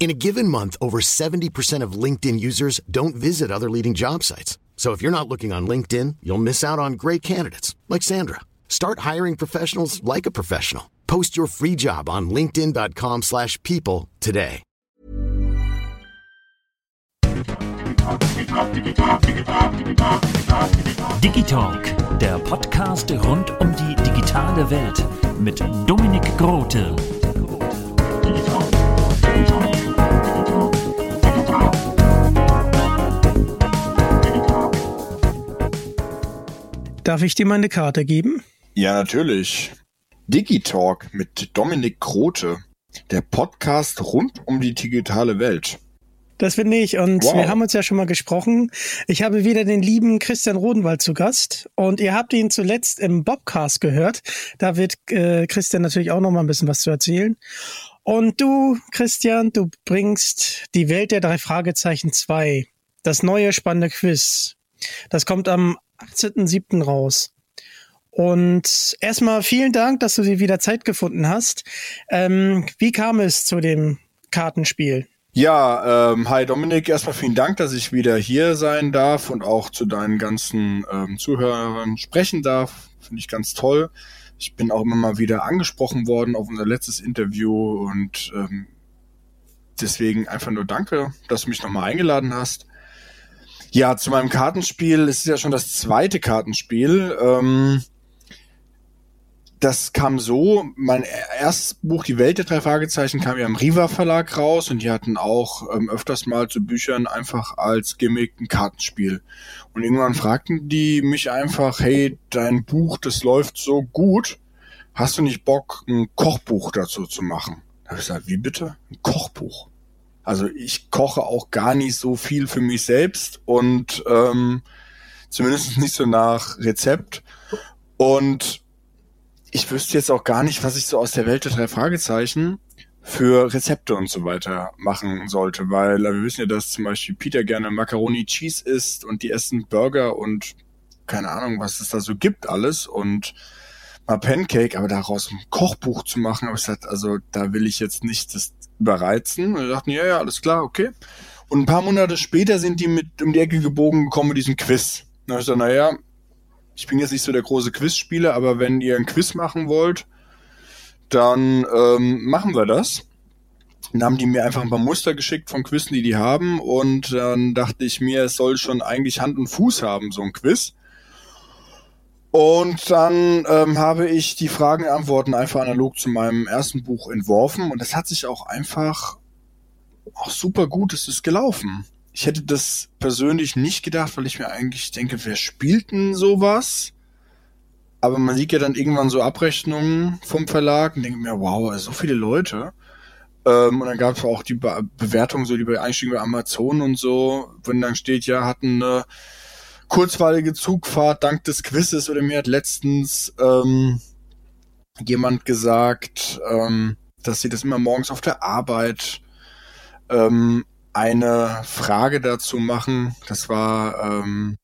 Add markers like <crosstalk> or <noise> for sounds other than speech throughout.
In a given month, over 70% of LinkedIn users don't visit other leading job sites. So if you're not looking on LinkedIn, you'll miss out on great candidates like Sandra. Start hiring professionals like a professional. Post your free job on linkedin.com/people today. Digitalk, der Podcast rund um die digitale Welt mit Dominik Grote. Darf ich dir mal eine Karte geben? Ja, natürlich. Digitalk mit Dominik Grote. Der Podcast rund um die digitale Welt. Das finde ich. Und Wow. wir haben uns ja schon mal gesprochen. Ich habe wieder den lieben Christian Rodenwald zu Gast. Und ihr habt ihn zuletzt im Bobcast gehört. Da wird äh, Christian natürlich auch noch mal ein bisschen was zu erzählen. Und du, Christian, du bringst die Welt der drei Fragezeichen 2. Das neue spannende Quiz. Das kommt am 18.07. raus. Und erstmal vielen Dank, dass du dir wieder Zeit gefunden hast. Ähm, wie kam es zu dem Kartenspiel? Ja, ähm, hi Dominik, erstmal vielen Dank, dass ich wieder hier sein darf und auch zu deinen ganzen ähm, Zuhörern sprechen darf. Finde ich ganz toll. Ich bin auch immer mal wieder angesprochen worden auf unser letztes Interview und ähm, deswegen einfach nur danke, dass du mich nochmal eingeladen hast. Ja, zu meinem Kartenspiel. Es ist ja schon das zweite Kartenspiel. Ähm, das kam so, mein erstes Buch, Die Welt der drei Fragezeichen, kam ja im Riva Verlag raus und die hatten auch ähm, öfters mal zu Büchern einfach als Gimmick ein Kartenspiel. Und irgendwann fragten die mich einfach, hey, dein Buch, das läuft so gut, hast du nicht Bock, ein Kochbuch dazu zu machen? Da habe ich gesagt, wie bitte? Ein Kochbuch? Also ich koche auch gar nicht so viel für mich selbst und ähm, zumindest nicht so nach Rezept. Und ich wüsste jetzt auch gar nicht, was ich so aus der Welt der drei Fragezeichen für Rezepte und so weiter machen sollte, weil wir wissen ja, dass zum Beispiel Peter gerne Macaroni Cheese isst und die essen Burger und keine Ahnung, was es da so gibt alles und mal Pancake, aber daraus ein Kochbuch zu machen, habe ich gesagt, also da will ich jetzt nicht das überreizen. Und wir dachten, ja, ja, alles klar, okay. Und ein paar Monate später sind die mit um die Ecke gebogen gekommen mit diesem Quiz. Da ich gesagt, naja, ich bin jetzt nicht so der große Quizspieler, aber wenn ihr ein Quiz machen wollt, dann ähm, machen wir das. Dann haben die mir einfach ein paar Muster geschickt von Quizzen, die die haben. Und dann dachte ich mir, es soll schon eigentlich Hand und Fuß haben, so ein Quiz. Und dann ähm, habe ich die Fragen und Antworten einfach analog zu meinem ersten Buch entworfen. Und das hat sich auch einfach auch super gut, es ist gelaufen. Ich hätte das persönlich nicht gedacht, weil ich mir eigentlich denke, wer spielt denn sowas? Aber man sieht ja dann irgendwann so Abrechnungen vom Verlag und denke mir, wow, so viele Leute. Ähm, und dann gab es auch die Be Bewertung, so die bei Einstiegen bei Amazon und so, wenn dann steht, ja, hatten eine kurzweilige Zugfahrt dank des Quizzes oder mir hat letztens ähm, jemand gesagt, ähm, dass sie das immer morgens auf der Arbeit ähm, eine Frage dazu machen. Das war ähm,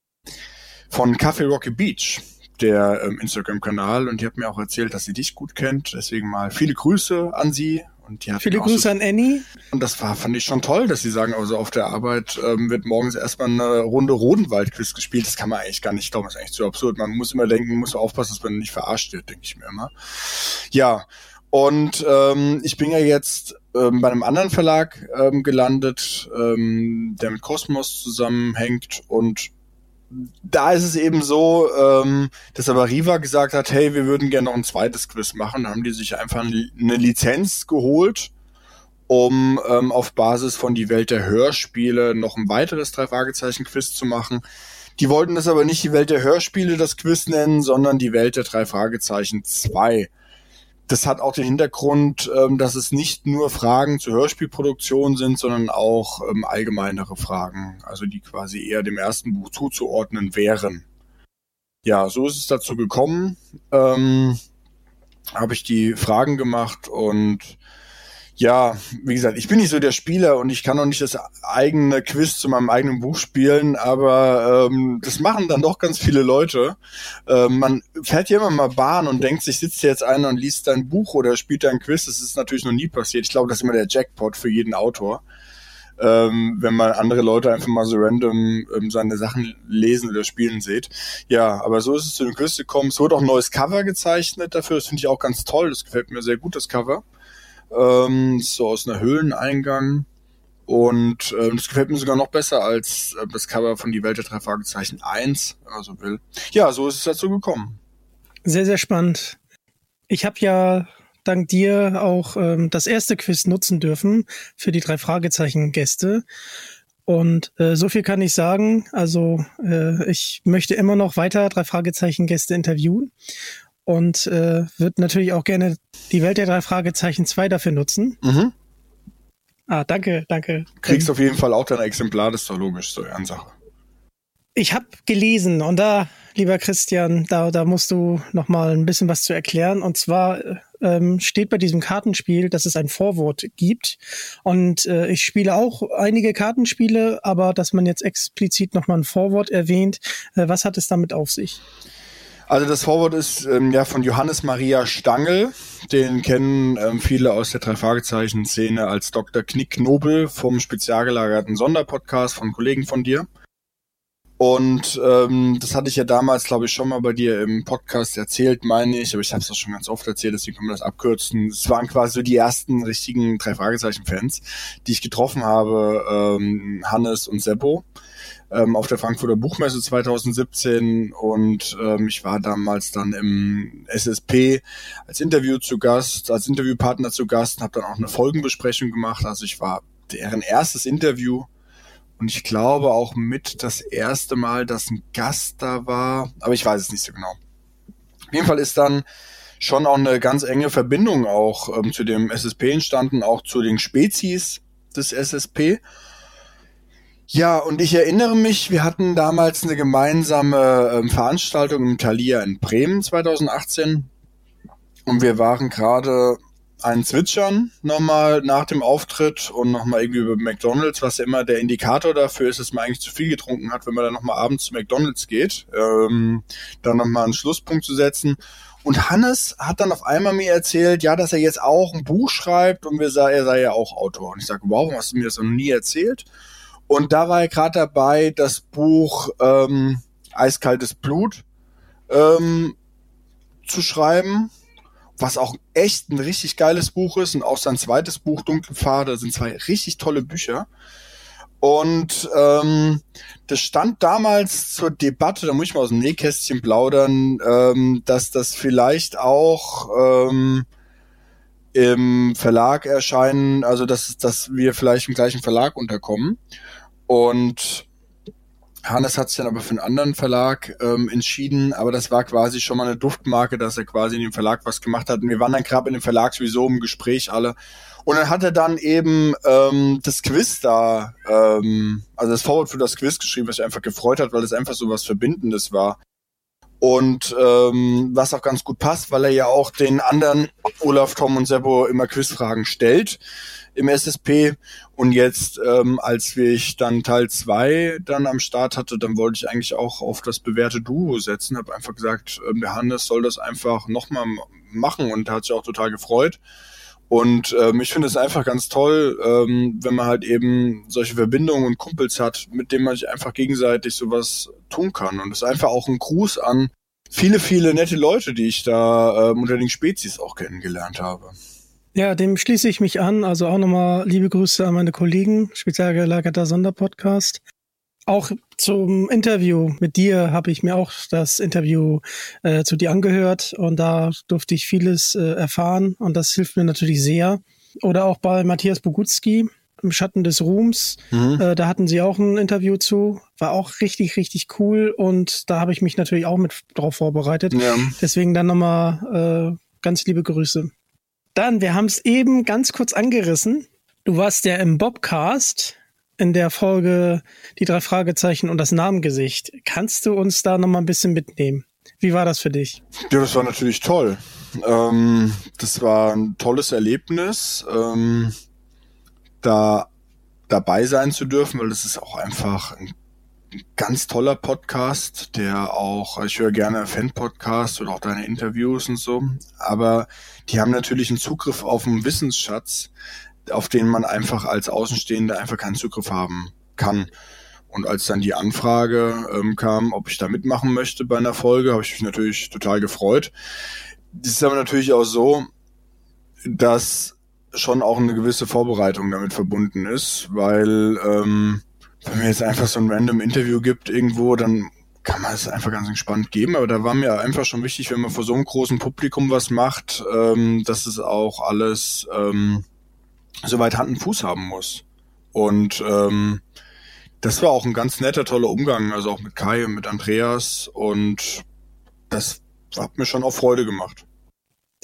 von Café Rocky Beach, der ähm, Instagram-Kanal. Und die hat mir auch erzählt, dass sie dich gut kennt. Deswegen mal viele Grüße an sie. Und hat Viele Grüße so, an Annie. Und das war, fand ich schon toll, dass sie sagen, also auf der Arbeit ähm, wird morgens erstmal eine Runde Rodenwald-Quiz gespielt. Das kann man eigentlich gar nicht glauben. Das ist eigentlich zu absurd. Man muss immer denken, muss aufpassen, dass man nicht verarscht wird, denke ich mir immer. Ja, und ähm, ich bin ja jetzt ähm, bei einem anderen Verlag ähm, gelandet, ähm, der mit Cosmos zusammenhängt und da ist es eben so, ähm, dass aber Riva gesagt hat, hey, wir würden gerne noch ein zweites Quiz machen. Da haben die sich einfach eine Lizenz geholt um ähm, auf Basis von die Welt der Hörspiele noch ein weiteres drei Fragezeichen Quiz zu machen. Die wollten das aber nicht die Welt der Hörspiele das Quiz nennen, sondern die Welt der drei Fragezeichen 2. Das hat auch den Hintergrund, ähm, dass es nicht nur Fragen zur Hörspielproduktion sind, sondern auch ähm, allgemeinere Fragen, also die quasi eher dem ersten Buch zuzuordnen wären. Ja, so ist es dazu gekommen. Ähm, Habe ich die Fragen gemacht und ja, wie gesagt, ich bin nicht so der Spieler und ich kann auch nicht das eigene Quiz zu meinem eigenen Buch spielen, aber ähm, das machen dann doch ganz viele Leute. Ähm, man fährt ja immer mal Bahn und denkt sich, sitzt jetzt einer und liest dein Buch oder spielt dein Quiz. Das ist natürlich noch nie passiert. Ich glaube, das ist immer der Jackpot für jeden Autor. Ähm, wenn man andere Leute einfach mal so random ähm, seine Sachen lesen oder spielen sieht. Ja, aber so ist es zu dem Quiz gekommen. Es wurde auch ein neues Cover gezeichnet dafür. Das finde ich auch ganz toll. Das gefällt mir sehr gut, das Cover ähm, so aus einer Höhleneingang. Und äh, das gefällt mir sogar noch besser als äh, das Cover von Die Welt der drei Fragezeichen 1, wenn man so will. Ja, so ist es dazu gekommen. Sehr, sehr spannend. Ich habe ja dank dir auch ähm, das erste Quiz nutzen dürfen für die drei Fragezeichen-Gäste. Und äh, so viel kann ich sagen. Also äh, ich möchte immer noch weiter drei Fragezeichen-Gäste interviewen und äh, wird natürlich auch gerne die Welt der drei Fragezeichen 2 dafür nutzen. Mhm. Ah, danke, danke. Kriegst ähm, auf jeden Fall auch dein Exemplar, das ist doch logisch, so Ehrensache. Ich habe gelesen und da, lieber Christian, da, da musst du noch mal ein bisschen was zu erklären. Und zwar ähm, steht bei diesem Kartenspiel, dass es ein Vorwort gibt. Und äh, ich spiele auch einige Kartenspiele, aber dass man jetzt explizit noch mal ein Vorwort erwähnt, äh, was hat es damit auf sich? Also das Vorwort ist ähm, ja von Johannes Maria Stangl. Den kennen ähm, viele aus der Drei-Fragezeichen-Szene als Dr. Knick Nobel vom spezialgelagerten Sonderpodcast von Kollegen von dir. Und ähm, das hatte ich ja damals, glaube ich, schon mal bei dir im Podcast erzählt, meine ich, aber ich habe es auch schon ganz oft erzählt, deswegen können wir das abkürzen. Es waren quasi so die ersten richtigen Drei-Fragezeichen-Fans, die ich getroffen habe, ähm, Hannes und Seppo ähm, auf der Frankfurter Buchmesse 2017 und ähm, ich war damals dann im SSP als Interview zu Gast, als Interviewpartner zu Gast und habe dann auch eine Folgenbesprechung gemacht. Also ich war deren erstes Interview und ich glaube auch mit das erste Mal, dass ein Gast da war, aber ich weiß es nicht so genau. Auf jeden Fall ist dann schon auch eine ganz enge Verbindung auch ähm, zu dem SSP entstanden, auch zu den Spezies des SSP. Ja, und ich erinnere mich, wir hatten damals eine gemeinsame ähm, Veranstaltung im Thalia in Bremen 2018 und wir waren gerade ein Zwitschern nochmal nach dem Auftritt und nochmal irgendwie über McDonalds, was ja immer der Indikator dafür ist, dass man eigentlich zu viel getrunken hat, wenn man dann nochmal abends zu McDonalds geht, ähm, dann nochmal einen Schlusspunkt zu setzen. Und Hannes hat dann auf einmal mir erzählt, ja, dass er jetzt auch ein Buch schreibt und wir sah, er sei ja auch Autor. Und ich sage, warum hast du mir das noch nie erzählt? Und da war er gerade dabei, das Buch ähm, Eiskaltes Blut ähm, zu schreiben, was auch echt ein richtig geiles Buch ist und auch sein zweites Buch Dunkle Pfade sind zwei richtig tolle Bücher. Und ähm, das stand damals zur Debatte, da muss ich mal aus dem Nähkästchen plaudern, ähm, dass das vielleicht auch ähm, im Verlag erscheinen, also dass, dass wir vielleicht im gleichen Verlag unterkommen. Und Hannes hat sich dann aber für einen anderen Verlag ähm, entschieden, aber das war quasi schon mal eine Duftmarke, dass er quasi in dem Verlag was gemacht hat. Und wir waren dann gerade in dem Verlag sowieso im Gespräch alle. Und dann hat er dann eben ähm, das Quiz da, ähm, also das Forward für das Quiz geschrieben, was mich einfach gefreut hat, weil es einfach so was Verbindendes war. Und ähm, was auch ganz gut passt, weil er ja auch den anderen Olaf, Tom und Sebo immer Quizfragen stellt im SSP. Und jetzt, ähm, als ich dann Teil zwei dann am Start hatte, dann wollte ich eigentlich auch auf das bewährte Duo setzen. Habe einfach gesagt, ähm, der Hannes soll das einfach nochmal machen und hat sich auch total gefreut. Und ähm, ich finde es einfach ganz toll, ähm, wenn man halt eben solche Verbindungen und Kumpels hat, mit denen man sich einfach gegenseitig sowas tun kann. Und es ist einfach auch ein Gruß an viele, viele nette Leute, die ich da ähm, unter den Spezies auch kennengelernt habe. Ja, dem schließe ich mich an. Also auch nochmal liebe Grüße an meine Kollegen, speziell gelagerter Sonderpodcast. Auch zum Interview mit dir habe ich mir auch das Interview äh, zu dir angehört und da durfte ich vieles äh, erfahren und das hilft mir natürlich sehr. oder auch bei Matthias Bogutski im Schatten des Ruhms. Mhm. Äh, da hatten sie auch ein Interview zu. War auch richtig, richtig cool. Und da habe ich mich natürlich auch mit drauf vorbereitet. Ja. Deswegen dann nochmal äh, ganz liebe Grüße. Dann, wir haben es eben ganz kurz angerissen. Du warst ja im Bobcast in der Folge die drei Fragezeichen und das Namengesicht. Kannst du uns da nochmal ein bisschen mitnehmen? Wie war das für dich? Ja, das war natürlich toll. Ähm, das war ein tolles Erlebnis. Ähm, da dabei sein zu dürfen, weil das ist auch einfach ein ganz toller Podcast, der auch, ich höre gerne Fan-Podcasts oder auch deine Interviews und so, aber die haben natürlich einen Zugriff auf einen Wissensschatz, auf den man einfach als Außenstehender einfach keinen Zugriff haben kann. Und als dann die Anfrage ähm, kam, ob ich da mitmachen möchte bei einer Folge, habe ich mich natürlich total gefreut. Das ist aber natürlich auch so, dass schon auch eine gewisse Vorbereitung damit verbunden ist, weil ähm, wenn mir jetzt einfach so ein random Interview gibt irgendwo, dann kann man es einfach ganz entspannt geben. Aber da war mir einfach schon wichtig, wenn man vor so einem großen Publikum was macht, ähm, dass es auch alles ähm, soweit Hand und Fuß haben muss. Und ähm, das war auch ein ganz netter, toller Umgang, also auch mit Kai und mit Andreas. Und das hat mir schon auch Freude gemacht.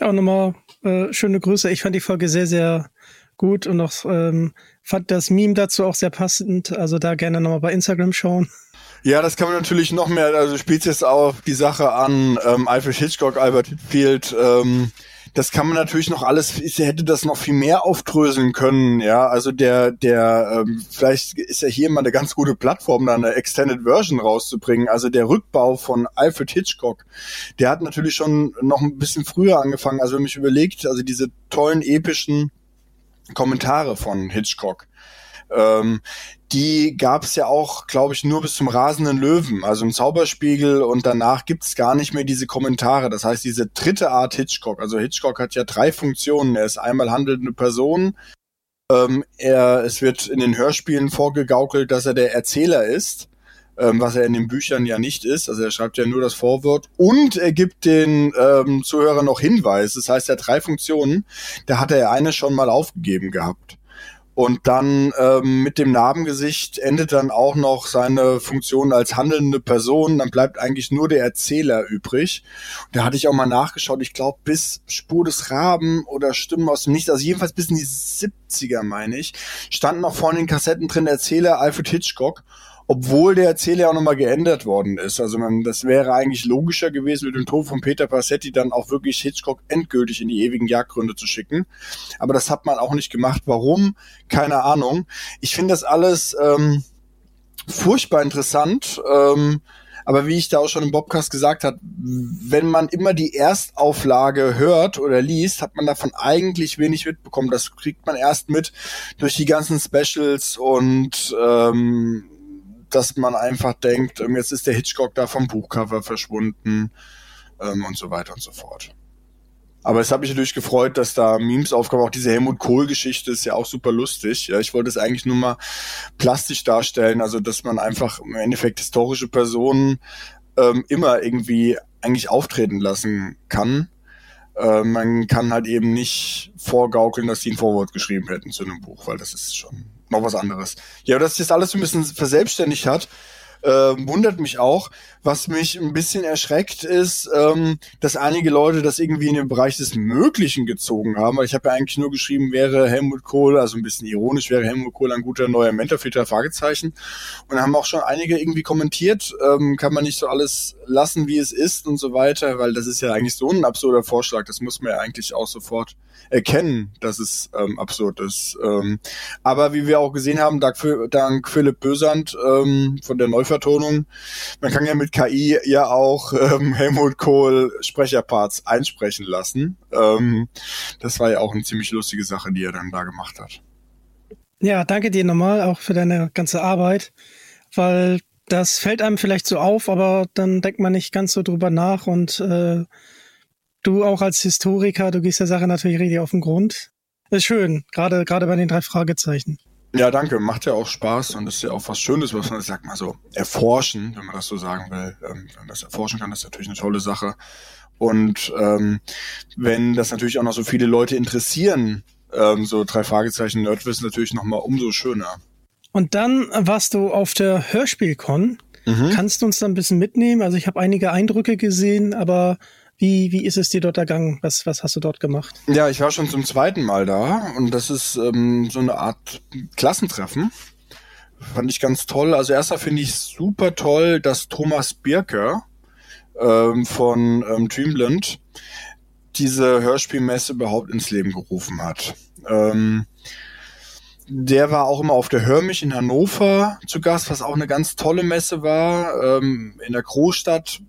Auch nochmal äh, schöne Grüße. Ich fand die Folge sehr, sehr gut und auch ähm, fand das Meme dazu auch sehr passend. Also da gerne nochmal bei Instagram schauen. Ja, das kann man natürlich noch mehr, also spielt jetzt auch die Sache an, ähm, Alfred Hitchcock, Albert Hitfield, ähm, das kann man natürlich noch alles, ich hätte das noch viel mehr aufdröseln können, ja. Also der, der, ähm, vielleicht ist ja hier mal eine ganz gute Plattform, da eine Extended Version rauszubringen. Also der Rückbau von Alfred Hitchcock, der hat natürlich schon noch ein bisschen früher angefangen. Also wenn mich überlegt, also diese tollen epischen Kommentare von Hitchcock. Ähm, die gab es ja auch, glaube ich, nur bis zum rasenden Löwen, also im Zauberspiegel und danach gibt es gar nicht mehr diese Kommentare. Das heißt, diese dritte Art Hitchcock, also Hitchcock hat ja drei Funktionen. Er ist einmal handelnde Person, ähm, er, es wird in den Hörspielen vorgegaukelt, dass er der Erzähler ist, ähm, was er in den Büchern ja nicht ist. Also er schreibt ja nur das Vorwort und er gibt den ähm, Zuhörern noch Hinweis. Das heißt, er hat drei Funktionen. Da hat er eine schon mal aufgegeben gehabt. Und dann ähm, mit dem Narbengesicht endet dann auch noch seine Funktion als handelnde Person. Dann bleibt eigentlich nur der Erzähler übrig. Da hatte ich auch mal nachgeschaut. Ich glaube, bis Spur des Raben oder Stimmen aus dem Nichts, also jedenfalls bis in die 70er, meine ich, standen noch vorne in den Kassetten drin Erzähler Alfred Hitchcock obwohl der Erzähler auch nochmal geändert worden ist. Also man, das wäre eigentlich logischer gewesen, mit dem Tod von Peter Passetti dann auch wirklich Hitchcock endgültig in die ewigen Jagdgründe zu schicken. Aber das hat man auch nicht gemacht. Warum? Keine Ahnung. Ich finde das alles ähm, furchtbar interessant. Ähm, aber wie ich da auch schon im Bobcast gesagt habe, wenn man immer die Erstauflage hört oder liest, hat man davon eigentlich wenig mitbekommen. Das kriegt man erst mit durch die ganzen Specials und ähm, dass man einfach denkt, ähm, jetzt ist der Hitchcock da vom Buchcover verschwunden ähm, und so weiter und so fort. Aber es hat mich natürlich gefreut, dass da Memes aufkommen. Auch diese Helmut Kohl-Geschichte ist ja auch super lustig. Ja, ich wollte es eigentlich nur mal plastisch darstellen, also dass man einfach im Endeffekt historische Personen ähm, immer irgendwie eigentlich auftreten lassen kann. Äh, man kann halt eben nicht vorgaukeln, dass die ein Vorwort geschrieben hätten zu einem Buch, weil das ist schon noch was anderes. Ja, dass sich das alles so ein bisschen verselbstständigt hat, äh, wundert mich auch. Was mich ein bisschen erschreckt ist, ähm, dass einige Leute das irgendwie in den Bereich des Möglichen gezogen haben. Weil ich habe ja eigentlich nur geschrieben, wäre Helmut Kohl, also ein bisschen ironisch, wäre Helmut Kohl ein guter neuer Mentor für drei Fragezeichen. Und haben auch schon einige irgendwie kommentiert, ähm, kann man nicht so alles lassen, wie es ist und so weiter, weil das ist ja eigentlich so ein absurder Vorschlag. Das muss man ja eigentlich auch sofort erkennen, dass es ähm, absurd ist. Ähm, aber wie wir auch gesehen haben, dank, dank Philipp Bösand ähm, von der Neuvertonung, man kann ja mit KI ja auch ähm, Helmut Kohl Sprecherparts einsprechen lassen. Ähm, das war ja auch eine ziemlich lustige Sache, die er dann da gemacht hat. Ja, danke dir nochmal auch für deine ganze Arbeit, weil das fällt einem vielleicht so auf, aber dann denkt man nicht ganz so drüber nach und äh, du auch als Historiker, du gehst der Sache natürlich richtig auf den Grund. Ist schön, gerade gerade bei den drei Fragezeichen. Ja, danke. Macht ja auch Spaß und ist ja auch was Schönes, was man, ich sag mal so, erforschen, wenn man das so sagen will. Ähm, wenn man das erforschen kann, ist natürlich eine tolle Sache. Und ähm, wenn das natürlich auch noch so viele Leute interessieren, ähm, so drei Fragezeichen Nerdwissen natürlich nochmal umso schöner. Und dann warst du auf der Hörspielcon. Mhm. Kannst du uns da ein bisschen mitnehmen? Also ich habe einige Eindrücke gesehen, aber wie, wie ist es dir dort ergangen? Was, was hast du dort gemacht? Ja, ich war schon zum zweiten Mal da und das ist ähm, so eine Art Klassentreffen. Fand ich ganz toll. Also erster finde ich super toll, dass Thomas Birker ähm, von ähm, Dreamland diese Hörspielmesse überhaupt ins Leben gerufen hat. Ähm, der war auch immer auf der Hörmich in Hannover zu Gast, was auch eine ganz tolle Messe war. Ähm, in der Großstadt,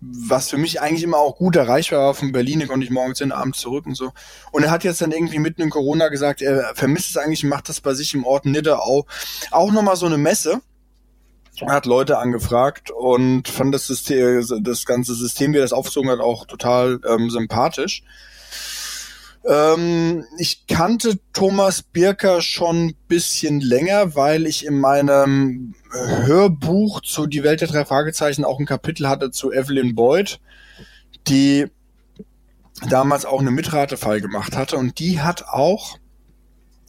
was für mich eigentlich immer auch gut erreichbar war von Berlin, konnte ich morgens hin, abends zurück und so. Und er hat jetzt dann irgendwie mitten in Corona gesagt, er vermisst es eigentlich, macht das bei sich im Ort Nidderau. Auch nochmal so eine Messe. Er hat Leute angefragt und fand das System, das ganze System, wie er das aufgezogen hat, auch total ähm, sympathisch. Ähm, ich kannte Thomas Birker schon ein bisschen länger, weil ich in meinem Hörbuch zu Die Welt der drei Fragezeichen auch ein Kapitel hatte zu Evelyn Boyd, die damals auch eine Mitratefall gemacht hatte und die hat auch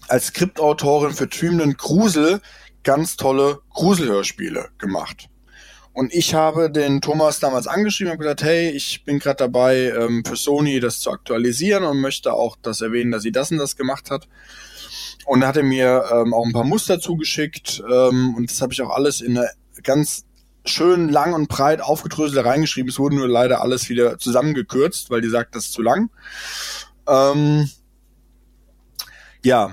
als Skriptautorin für Dreamland Grusel ganz tolle Gruselhörspiele gemacht. Und ich habe den Thomas damals angeschrieben und gesagt, hey, ich bin gerade dabei, ähm, für Sony das zu aktualisieren und möchte auch das erwähnen, dass sie das und das gemacht hat. Und er hatte mir ähm, auch ein paar Muster zugeschickt ähm, und das habe ich auch alles in eine ganz schön lang und breit aufgedröselt reingeschrieben. Es wurde nur leider alles wieder zusammengekürzt, weil die sagt, das ist zu lang. Ähm, ja,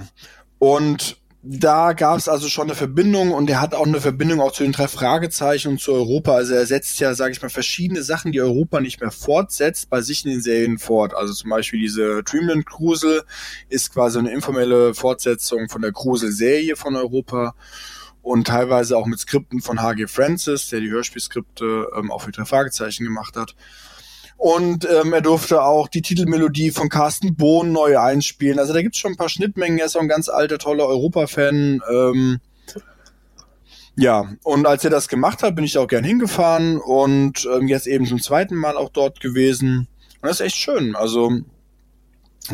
und da gab es also schon eine Verbindung und er hat auch eine Verbindung auch zu den drei Fragezeichen und zu Europa. Also er setzt ja, sage ich mal, verschiedene Sachen, die Europa nicht mehr fortsetzt, bei sich in den Serien fort. Also zum Beispiel diese Dreamland Grusel ist quasi eine informelle Fortsetzung von der Grusel-Serie von Europa und teilweise auch mit Skripten von H.G. Francis, der die Hörspielskripte ähm, auch für drei Fragezeichen gemacht hat. Und ähm, er durfte auch die Titelmelodie von Carsten Bohn neu einspielen. Also da gibt's schon ein paar Schnittmengen. Er ist auch ein ganz alter, toller Europa-Fan. Ähm, ja, und als er das gemacht hat, bin ich auch gern hingefahren und ähm, jetzt eben zum zweiten Mal auch dort gewesen. Und das ist echt schön. Also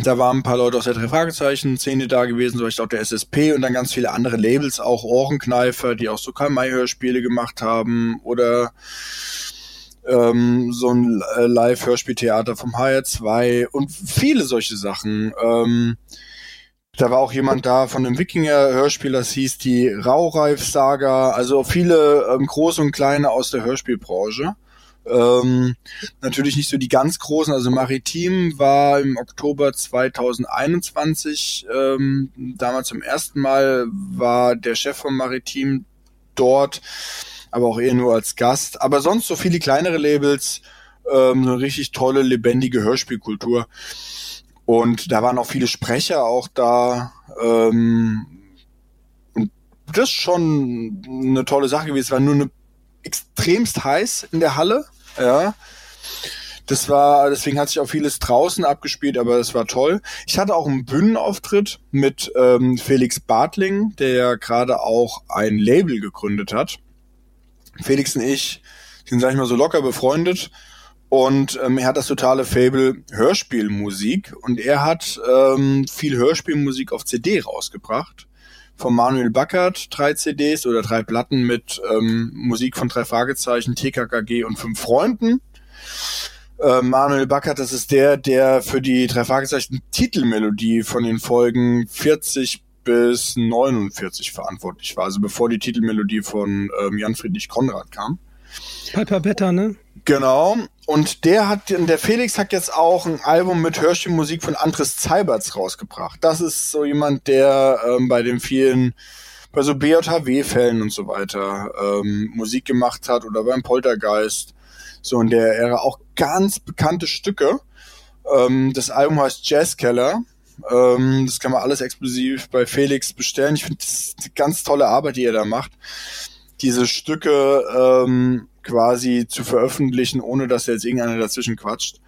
da waren ein paar Leute aus der drei Fragezeichen Szene da gewesen, so ich auch der SSP und dann ganz viele andere Labels, auch Ohrenkneifer, die auch so Karl-May-Hörspiele gemacht haben oder ähm, so ein äh, Live-Hörspieltheater vom HR2 und viele solche Sachen. Ähm, da war auch jemand da von einem Wikinger-Hörspiel, das hieß die Raureif-Saga, also viele ähm, große und kleine aus der Hörspielbranche. Ähm, natürlich nicht so die ganz großen, also Maritim war im Oktober 2021, ähm, damals zum ersten Mal war der Chef von Maritim dort aber auch eher nur als Gast. Aber sonst so viele kleinere Labels, ähm, eine richtig tolle, lebendige Hörspielkultur. Und da waren auch viele Sprecher auch da. Ähm, das ist schon eine tolle Sache gewesen. Es war nur eine extremst heiß in der Halle. Ja. Das war, deswegen hat sich auch vieles draußen abgespielt, aber das war toll. Ich hatte auch einen Bühnenauftritt mit ähm, Felix Bartling, der ja gerade auch ein Label gegründet hat. Felix und ich sind, sag ich mal, so locker befreundet. Und ähm, er hat das totale Fable Hörspielmusik und er hat ähm, viel Hörspielmusik auf CD rausgebracht. Von Manuel Backert drei CDs oder drei Platten mit ähm, Musik von drei Fragezeichen, TKKG und fünf Freunden. Ähm, Manuel Backert, das ist der, der für die drei Fragezeichen Titelmelodie von den Folgen 40 bis 49 verantwortlich war, also bevor die Titelmelodie von ähm, Jan Friedrich Konrad kam. Piper Better, ne? Genau. Und der hat, der Felix hat jetzt auch ein Album mit Hörspielmusik von Andres Zeiberts rausgebracht. Das ist so jemand, der ähm, bei den vielen, bei so BJHW-Fällen und so weiter ähm, Musik gemacht hat oder beim Poltergeist. So in der Ära auch ganz bekannte Stücke. Ähm, das Album heißt Jazzkeller ähm, das kann man alles exklusiv bei Felix bestellen. Ich finde das eine ganz tolle Arbeit, die er da macht. Diese Stücke ähm, quasi zu veröffentlichen, ohne dass jetzt irgendeiner dazwischen quatscht.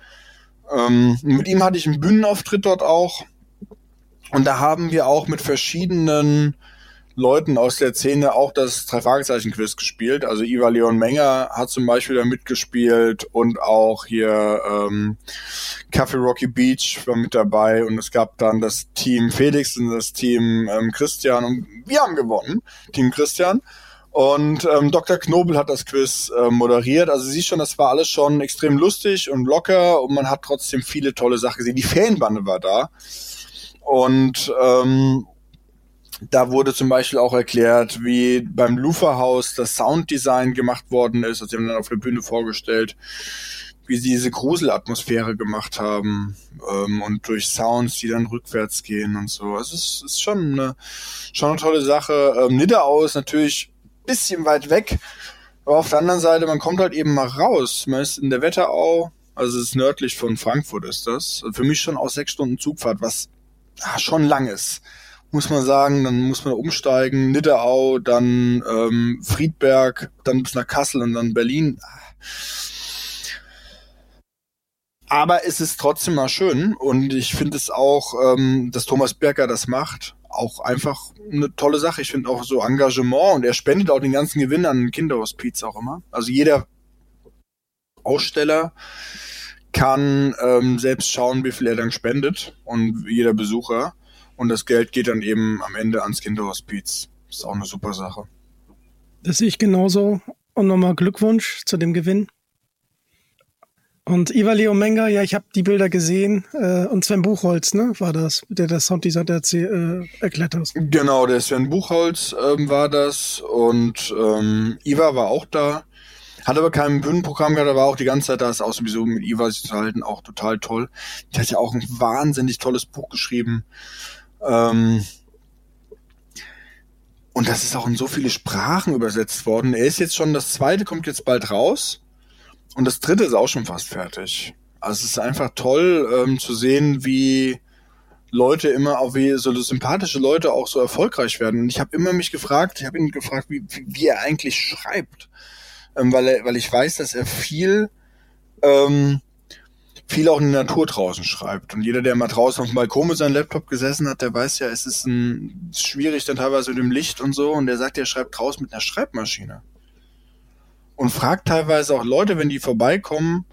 Ähm, mit ihm hatte ich einen Bühnenauftritt dort auch. Und da haben wir auch mit verschiedenen Leuten aus der Szene auch das Drei-Fragezeichen-Quiz gespielt. Also Iva Leon Menger hat zum Beispiel da mitgespielt und auch hier ähm, Café Rocky Beach war mit dabei und es gab dann das Team Felix und das Team ähm, Christian und wir haben gewonnen, Team Christian. Und ähm, Dr. Knobel hat das Quiz äh, moderiert. Also siehst schon, das war alles schon extrem lustig und locker und man hat trotzdem viele tolle Sachen gesehen. Die Fanbande war da. Und ähm, da wurde zum Beispiel auch erklärt, wie beim Lufa-Haus das Sounddesign gemacht worden ist. Also sie haben dann auf der Bühne vorgestellt, wie sie diese Gruselatmosphäre gemacht haben ähm, und durch Sounds, die dann rückwärts gehen und so. Also es ist, ist schon eine, schon eine tolle Sache. Ähm, Nidderau ist natürlich bisschen weit weg, aber auf der anderen Seite, man kommt halt eben mal raus. Man ist in der Wetterau, also es ist nördlich von Frankfurt ist das. Also für mich schon aus sechs Stunden Zugfahrt, was ah, schon lang ist muss man sagen, dann muss man umsteigen, Nidderau, dann ähm, Friedberg, dann bis nach Kassel und dann Berlin. Aber es ist trotzdem mal schön und ich finde es auch, ähm, dass Thomas Berger das macht, auch einfach eine tolle Sache. Ich finde auch so Engagement und er spendet auch den ganzen Gewinn an Kinderhospiz auch immer. Also jeder Aussteller kann ähm, selbst schauen, wie viel er dann spendet und jeder Besucher. Und das Geld geht dann eben am Ende ans Kinderhospiz. Ist auch eine super Sache. Das sehe ich genauso. Und nochmal Glückwunsch zu dem Gewinn. Und Iva Leo Menga, ja, ich habe die Bilder gesehen. Äh, und Sven Buchholz, ne, war das, der das Sounddesign äh, erklärt hat. Genau, der Sven Buchholz ähm, war das. Und ähm, Iva war auch da. Hat aber kein Bühnenprogramm gehabt, aber auch die ganze Zeit da ist auch sowieso mit Iva sich zu halten, auch total toll. Die hat ja auch ein wahnsinnig tolles Buch geschrieben. Ähm, und das ist auch in so viele Sprachen übersetzt worden. Er ist jetzt schon, das zweite kommt jetzt bald raus. Und das dritte ist auch schon fast fertig. Also es ist einfach toll ähm, zu sehen, wie Leute immer auch wie so sympathische Leute auch so erfolgreich werden. Und ich habe immer mich gefragt, ich habe ihn gefragt, wie, wie er eigentlich schreibt. Ähm, weil, er, weil ich weiß, dass er viel ähm, viel auch in der Natur draußen schreibt. Und jeder, der mal draußen auf dem Balkon mit seinem Laptop gesessen hat, der weiß ja, es ist ein, schwierig dann teilweise mit dem Licht und so. Und der sagt, er schreibt draußen mit einer Schreibmaschine. Und fragt teilweise auch Leute, wenn die vorbeikommen,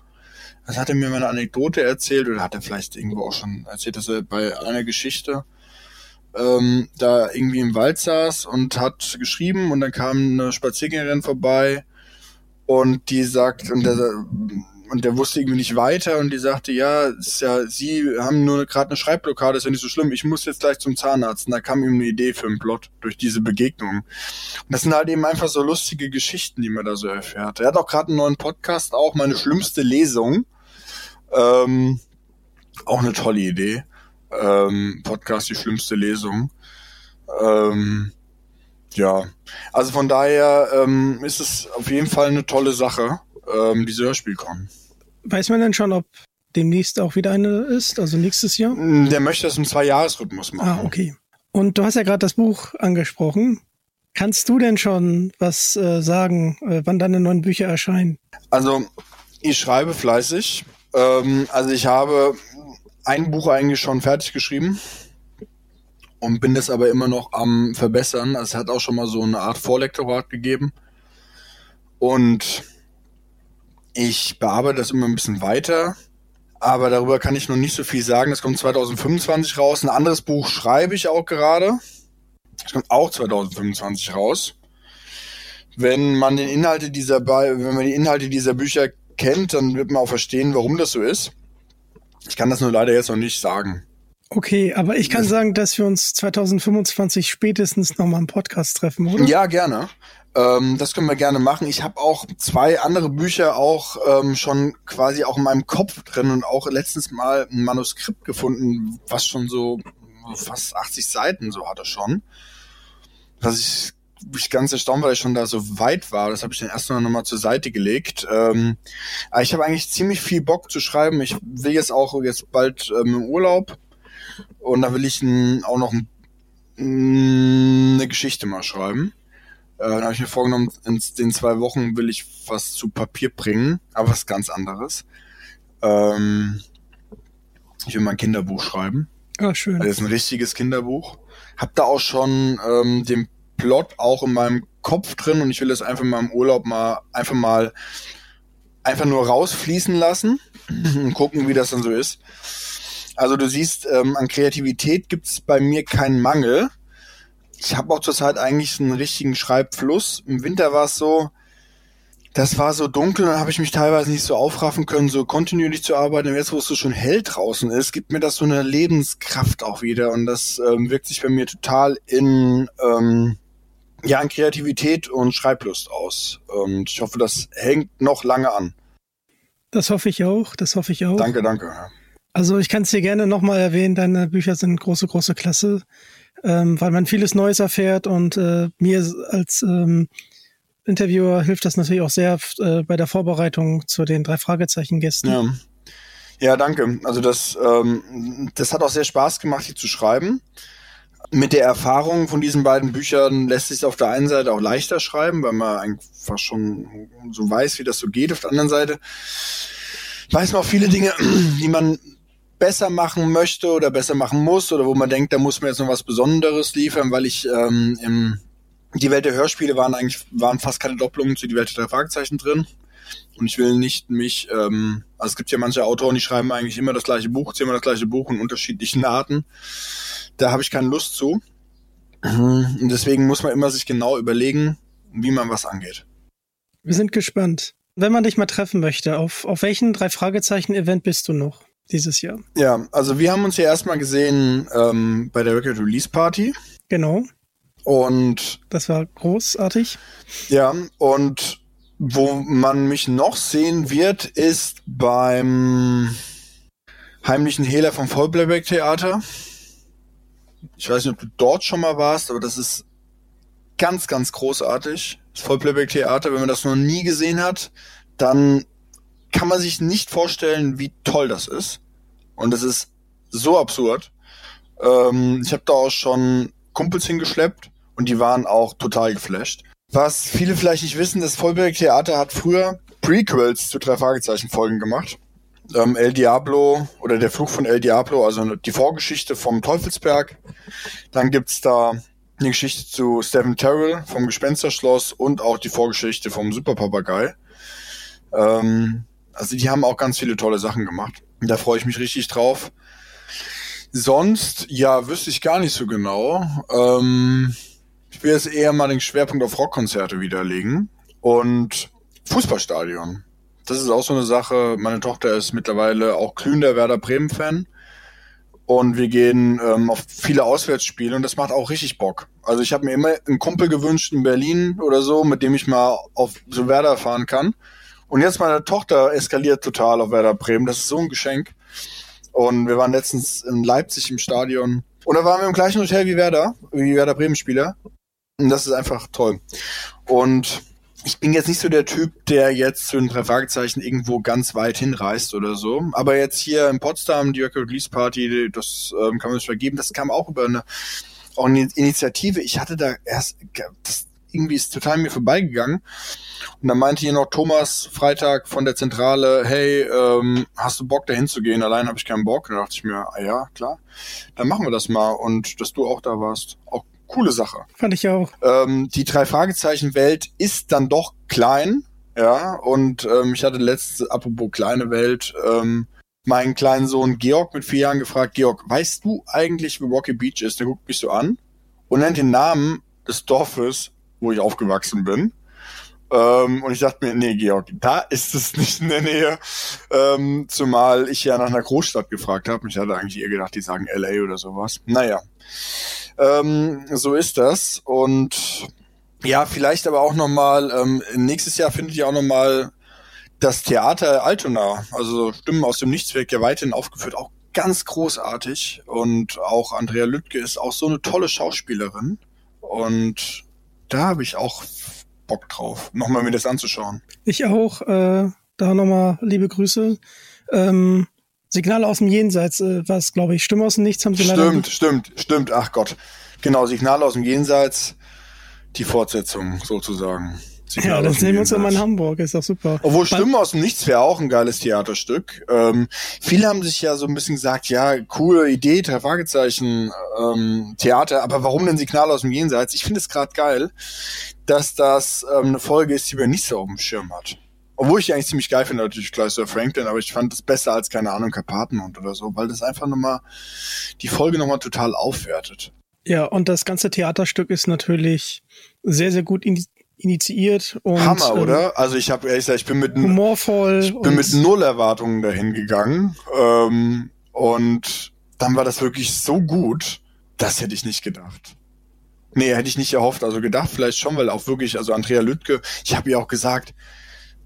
das hat er mir mal eine Anekdote erzählt, oder hat er vielleicht irgendwo auch schon erzählt, dass er bei einer Geschichte ähm, da irgendwie im Wald saß und hat geschrieben und dann kam eine Spaziergängerin vorbei und die sagt, und der und der wusste irgendwie nicht weiter und die sagte, ja, ist ja, sie haben nur gerade eine Schreibblockade, ist ja nicht so schlimm, ich muss jetzt gleich zum Zahnarzt. Und da kam ihm eine Idee für einen Plot durch diese Begegnung. Und das sind halt eben einfach so lustige Geschichten, die man da so erfährt. Er hat auch gerade einen neuen Podcast, auch meine schlimmste Lesung. Ähm, auch eine tolle Idee. Ähm, Podcast, die schlimmste Lesung. Ähm, ja, also von daher ähm, ist es auf jeden Fall eine tolle Sache, ähm, diese Hörspielkon. Weiß man denn schon, ob demnächst auch wieder eine ist, also nächstes Jahr? Mm, der möchte das im Zwei-Jahres-Rhythmus machen. Ah, okay. Und du hast ja gerade das Buch angesprochen. Kannst du denn schon was äh, sagen, äh, wann deine neuen Bücher erscheinen? Also, ich schreibe fleißig. Ähm, also, ich habe ein Buch eigentlich schon fertig geschrieben und bin das aber immer noch am Verbessern. Also, es hat auch schon mal so eine Art Vorlektorat gegeben. Und ich bearbeite das immer ein bisschen weiter, aber darüber kann ich noch nicht so viel sagen. Das kommt 2025 raus. Ein anderes Buch schreibe ich auch gerade. Das kommt auch 2025 raus. Wenn man den Inhalte dieser, wenn man die Inhalte dieser Bücher kennt, dann wird man auch verstehen, warum das so ist. Ich kann das nur leider jetzt noch nicht sagen. Okay, aber ich kann sagen, dass wir uns 2025 spätestens nochmal im Podcast treffen, oder? Ja, gerne. Ähm, das können wir gerne machen. Ich habe auch zwei andere Bücher auch ähm, schon quasi auch in meinem Kopf drin und auch letztens mal ein Manuskript gefunden, was schon so fast 80 Seiten so hatte schon. Was ich ich ganz erstaunt, weil ich schon da so weit war. Das habe ich dann erst noch mal zur Seite gelegt. Ähm, aber ich habe eigentlich ziemlich viel Bock zu schreiben. Ich will jetzt auch jetzt bald ähm, im Urlaub und da will ich n, auch noch ein, eine Geschichte mal schreiben. Äh, dann habe ich mir vorgenommen, in den zwei Wochen will ich was zu Papier bringen, aber was ganz anderes. Ähm, ich will mein Kinderbuch schreiben. Ah, schön. Das ist ein richtiges Kinderbuch. Hab da auch schon ähm, den Plot auch in meinem Kopf drin und ich will das einfach mal im Urlaub mal einfach mal einfach nur rausfließen lassen <clears throat> und gucken, wie das dann so ist. Also du siehst, ähm, an Kreativität gibt es bei mir keinen Mangel. Ich habe auch zurzeit eigentlich einen richtigen Schreibfluss. Im Winter war es so, das war so dunkel, dann habe ich mich teilweise nicht so aufraffen können, so kontinuierlich zu arbeiten. Und jetzt, wo es so schon hell draußen ist, gibt mir das so eine Lebenskraft auch wieder. Und das ähm, wirkt sich bei mir total in, ähm, ja, in Kreativität und Schreiblust aus. Und ich hoffe, das hängt noch lange an. Das hoffe ich auch, das hoffe ich auch. Danke, danke. Also ich kann es dir gerne nochmal erwähnen, deine Bücher sind große, große Klasse, ähm, weil man vieles Neues erfährt und äh, mir als ähm, Interviewer hilft das natürlich auch sehr äh, bei der Vorbereitung zu den drei Fragezeichen-Gästen. Ja. ja, danke. Also das, ähm, das hat auch sehr Spaß gemacht, hier zu schreiben. Mit der Erfahrung von diesen beiden Büchern lässt sich auf der einen Seite auch leichter schreiben, weil man einfach schon so weiß, wie das so geht. Auf der anderen Seite weiß man auch viele Dinge, <clears throat> die man besser machen möchte oder besser machen muss oder wo man denkt, da muss man jetzt noch was Besonderes liefern, weil ich ähm, im die Welt der Hörspiele waren eigentlich, waren fast keine Doppelungen zu die Welt der Fragezeichen drin. Und ich will nicht mich, ähm, also es gibt ja manche Autoren, die schreiben eigentlich immer das gleiche Buch, immer das gleiche Buch in unterschiedlichen Arten. Da habe ich keine Lust zu. Und deswegen muss man immer sich genau überlegen, wie man was angeht. Wir sind gespannt. Wenn man dich mal treffen möchte, auf, auf welchen drei Fragezeichen-Event bist du noch dieses Jahr? Ja, also wir haben uns ja erstmal gesehen ähm, bei der Record Release Party. Genau. Und das war großartig. Ja, und wo man mich noch sehen wird, ist beim heimlichen Hehler vom Vollplayback Theater. Ich weiß nicht, ob du dort schon mal warst, aber das ist ganz, ganz großartig. Das Vollplayback Theater, wenn man das noch nie gesehen hat, dann kann man sich nicht vorstellen, wie toll das ist. Und es ist so absurd. Ähm, ich habe da auch schon Kumpels hingeschleppt und die waren auch total geflasht. Was viele vielleicht nicht wissen, das Vollberg Theater hat früher Prequels zu drei Fragezeichen Folgen gemacht. Ähm, El Diablo oder der Fluch von El Diablo, also die Vorgeschichte vom Teufelsberg. Dann gibt's da eine Geschichte zu Stephen Terrell vom Gespensterschloss und auch die Vorgeschichte vom Superpapagei. Ähm, also die haben auch ganz viele tolle Sachen gemacht. Da freue ich mich richtig drauf. Sonst, ja, wüsste ich gar nicht so genau. Ähm, ich will jetzt eher mal den Schwerpunkt auf Rockkonzerte widerlegen und Fußballstadion. Das ist auch so eine Sache. Meine Tochter ist mittlerweile auch glühender Werder Bremen-Fan. Und wir gehen ähm, auf viele Auswärtsspiele und das macht auch richtig Bock. Also ich habe mir immer einen Kumpel gewünscht in Berlin oder so, mit dem ich mal auf so Werder fahren kann. Und jetzt meine Tochter eskaliert total auf Werder Bremen. Das ist so ein Geschenk. Und wir waren letztens in Leipzig im Stadion. Und da waren wir im gleichen Hotel wie Werder, wie Werder Bremen Spieler. Und das ist einfach toll. Und ich bin jetzt nicht so der Typ, der jetzt zu den drei Fragezeichen irgendwo ganz weit hinreist oder so. Aber jetzt hier in Potsdam, die Record Release Party, das ähm, kann man sich vergeben. Das kam auch über eine, auch eine Initiative. Ich hatte da erst, das irgendwie ist total mir vorbeigegangen. Und dann meinte hier noch Thomas Freitag von der Zentrale, hey, ähm, hast du Bock da hinzugehen? Allein habe ich keinen Bock. Und da dachte ich mir, ah ja, klar, dann machen wir das mal. Und dass du auch da warst, auch coole Sache. Fand ich auch. Ähm, die drei Fragezeichen Welt ist dann doch klein, ja. Und ähm, ich hatte letzte, apropos kleine Welt, ähm, meinen kleinen Sohn Georg mit vier Jahren gefragt, Georg, weißt du eigentlich, wo Rocky Beach ist? Der guckt mich so an und nennt den Namen des Dorfes, wo ich aufgewachsen bin. Ähm, und ich dachte mir, nee, Georg, da ist es nicht in der Nähe. Ähm, zumal ich ja nach einer Großstadt gefragt habe. Ich hatte eigentlich eher gedacht, die sagen LA oder sowas. Naja. Ähm, so ist das. Und ja, vielleicht aber auch nochmal, ähm, nächstes Jahr findet ja auch nochmal das Theater Altona, also Stimmen aus dem Nichts wird ja weiterhin aufgeführt, auch ganz großartig. Und auch Andrea Lüttke ist auch so eine tolle Schauspielerin. Und da habe ich auch Bock drauf, nochmal mir das anzuschauen. Ich auch. Äh, da nochmal liebe Grüße. Ähm, Signale aus dem Jenseits, äh, was glaube ich, Stimme aus dem Nichts haben sie stimmt, leider. Stimmt, stimmt, stimmt. Ach Gott. Genau, Signale aus dem Jenseits, die Fortsetzung sozusagen. Ja, dann sehen wir uns Jenseits. immer in Hamburg, ist doch super. Obwohl Stimmen aus dem Nichts wäre auch ein geiles Theaterstück. Ähm, viele haben sich ja so ein bisschen gesagt, ja, coole Idee, drei Fragezeichen, ähm, Theater, aber warum denn Signal aus dem Jenseits? Ich finde es gerade geil, dass das ähm, eine Folge ist, die man nicht so auf dem Schirm hat. Obwohl ich die eigentlich ziemlich geil finde, natürlich Kleister Franklin, aber ich fand es besser als, keine Ahnung, Karpatenhund oder so, weil das einfach nochmal die Folge nochmal total aufwertet. Ja, und das ganze Theaterstück ist natürlich sehr, sehr gut in, initiiert und Hammer, ähm, oder? Also ich habe ehrlich gesagt, ich bin mit humorvoll. Ich bin mit null Erwartungen dahin gegangen. Ähm, und dann war das wirklich so gut, das hätte ich nicht gedacht. Nee, hätte ich nicht erhofft. Also gedacht vielleicht schon, weil auch wirklich, also Andrea Lüttke, ich habe ihr auch gesagt,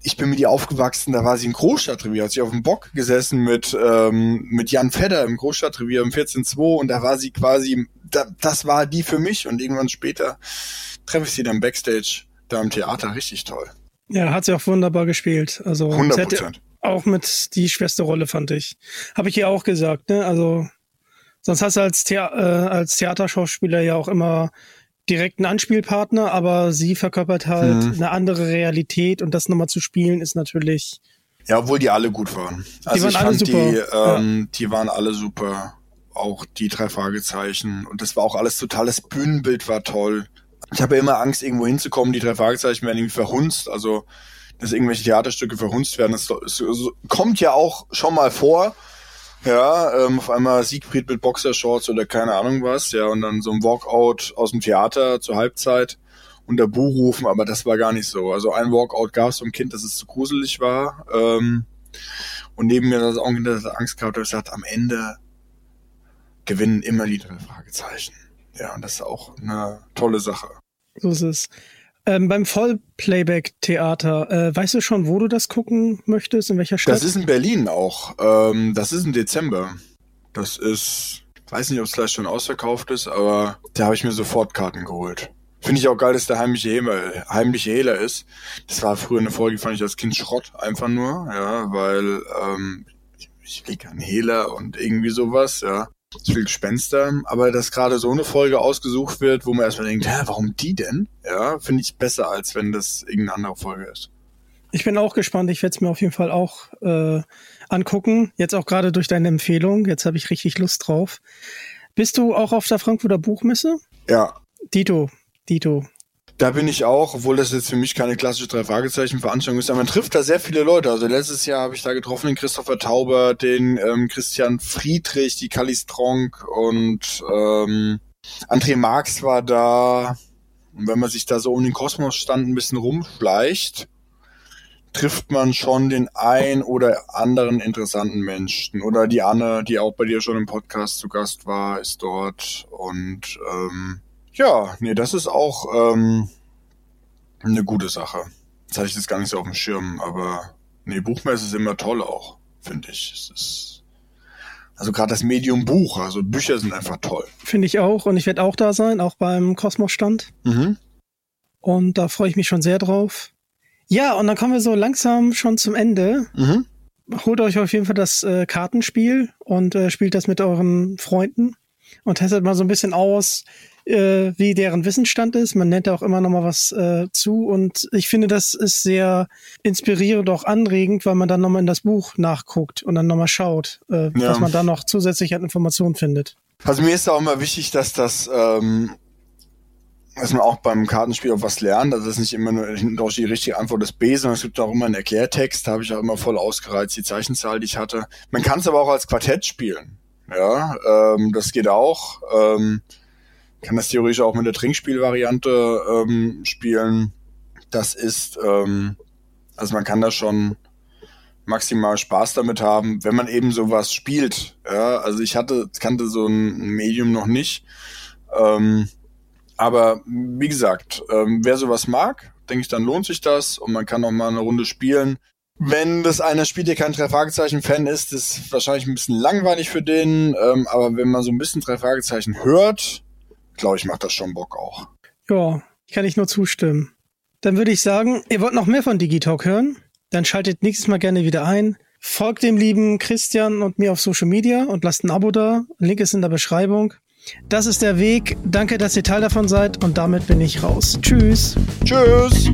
ich bin mit ihr aufgewachsen, da war sie im Großstadtrevier, hat sie auf dem Bock gesessen mit, ähm, mit Jan Fedder im Großstadtrevier im 14.2 und da war sie quasi, da, das war die für mich und irgendwann später treffe ich sie dann Backstage da im Theater, richtig toll. Ja, hat sie auch wunderbar gespielt. Also 100 sie hatte Prozent. auch mit die schwerste Rolle, fand ich. Habe ich ihr auch gesagt, ne? Also sonst hast du als, Thea äh, als Theaterschauspieler ja auch immer direkten Anspielpartner, aber sie verkörpert halt Mhm. eine andere Realität und das nochmal zu spielen ist natürlich Ja, obwohl die alle gut waren. Also waren ich alle fand super. die, ähm, die waren alle super. Auch die drei Fragezeichen. Und das war auch alles total, das Bühnenbild war toll. Ich habe ja immer Angst, irgendwo hinzukommen. Die drei Fragezeichen werden irgendwie verhunzt. Also, dass irgendwelche Theaterstücke verhunzt werden. Das, das, das kommt ja auch schon mal vor. Ja, ähm, auf einmal Siegfried mit Boxershorts oder keine Ahnung was. Ja, und dann so ein Walkout aus dem Theater zur Halbzeit unter Bu rufen, aber das war gar nicht so. Also ein Walkout gab es vom Kind, dass es zu gruselig war. Ähm, und neben mir das auch ein Kind, das Angst gehabt, hat gesagt, am Ende gewinnen immer die drei Fragezeichen. Ja, und das ist auch eine tolle Sache. So ist es. Ähm, beim Vollplayback-Theater, äh, weißt du schon, wo du das gucken möchtest, in welcher Stadt? Das ist in Berlin auch. Ähm, das ist im Dezember. Das ist, weiß nicht, ob es gleich schon ausverkauft ist, aber da habe ich mir sofort Karten geholt. Finde ich auch geil, dass der heimliche Hehler, heimliche Hehler ist. Das war früher eine Folge, die fand ich als Kind Schrott einfach nur, ja, weil ähm, ich, ich will keinen Hehler und irgendwie sowas, ja. Ich will Gespenster, aber dass gerade so eine Folge ausgesucht wird, wo man erstmal denkt, hä, warum die denn? Ja, finde ich besser, als wenn das irgendeine andere Folge ist. Ich bin auch gespannt. Ich werde es mir auf jeden Fall auch äh, angucken. Jetzt auch gerade durch deine Empfehlung. Jetzt habe ich richtig Lust drauf. Bist du auch auf der Frankfurter Buchmesse? Ja, Dito, Dito. Da bin ich auch, obwohl das jetzt für mich keine klassische Drei-Fragezeichen-Veranstaltung ist, aber man trifft da sehr viele Leute. Also letztes Jahr habe ich da getroffen den Christopher Tauber, den ähm, Christian Friedrich, die Kali Stronk und ähm, André Marx war da. Und wenn man sich da so um den Kosmosstand ein bisschen rumschleicht, trifft man schon den ein oder anderen interessanten Menschen. Oder die Anne, die auch bei dir schon im Podcast zu Gast war, ist dort. Und ähm, ja, nee, das ist auch ähm, eine gute Sache. Jetzt hatte ich das gar nicht so auf dem Schirm, aber nee, Buchmesse ist immer toll auch, finde ich. Es ist also gerade das Medium Buch, also Bücher sind einfach toll. Finde ich auch. Und ich werde auch da sein, auch beim Kosmos-Stand. Mhm. Und da freue ich mich schon sehr drauf. Ja, und dann kommen wir so langsam schon zum Ende. Mhm. Holt euch auf jeden Fall das äh, Kartenspiel und äh, spielt das mit euren Freunden und testet mal so ein bisschen aus, äh, wie deren Wissensstand ist. Man nennt da auch immer noch mal was äh, zu und ich finde, das ist sehr inspirierend, auch anregend, weil man dann noch mal in das Buch nachguckt und dann noch mal schaut, äh, Ja. was man da noch zusätzlich an Informationen findet. Also mir ist auch immer wichtig, dass das, ähm, dass man auch beim Kartenspiel auch was lernt. Also das ist nicht immer nur hinten drauf die richtige Antwort ist B, sondern es gibt auch immer einen Erklärtext. Da habe ich auch immer voll ausgereizt, die Zeichenzahl, die ich hatte. Man kann es aber auch als Quartett spielen. Ja, ähm, das geht auch. Ähm, kann das theoretisch auch mit der Trinkspielvariante ähm, spielen. Das ist, ähm, also man kann da schon maximal Spaß damit haben, wenn man eben sowas spielt. Ja, also ich hatte, kannte so ein Medium noch nicht. Ähm, aber wie gesagt, ähm, wer sowas mag, denke ich, dann lohnt sich das und man kann auch mal eine Runde spielen. Wenn das einer spielt, der kein Drei-Fragezeichen-Fan ist, ist wahrscheinlich ein bisschen langweilig für den. Ähm, aber wenn man so ein bisschen Drei-Fragezeichen hört, glaube ich, macht das schon Bock auch. Ja, kann ich nur zustimmen. Dann würde ich sagen, ihr wollt noch mehr von Digitalk hören? Dann schaltet nächstes Mal gerne wieder ein. Folgt dem lieben Christian und mir auf Social Media und lasst ein Abo da. Link ist in der Beschreibung. Das ist der Weg. Danke, dass ihr Teil davon seid und damit bin ich raus. Tschüss. Tschüss.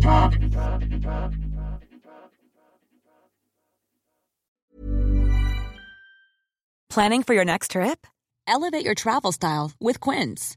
Planning for your next trip? Elevate your travel style with Quince.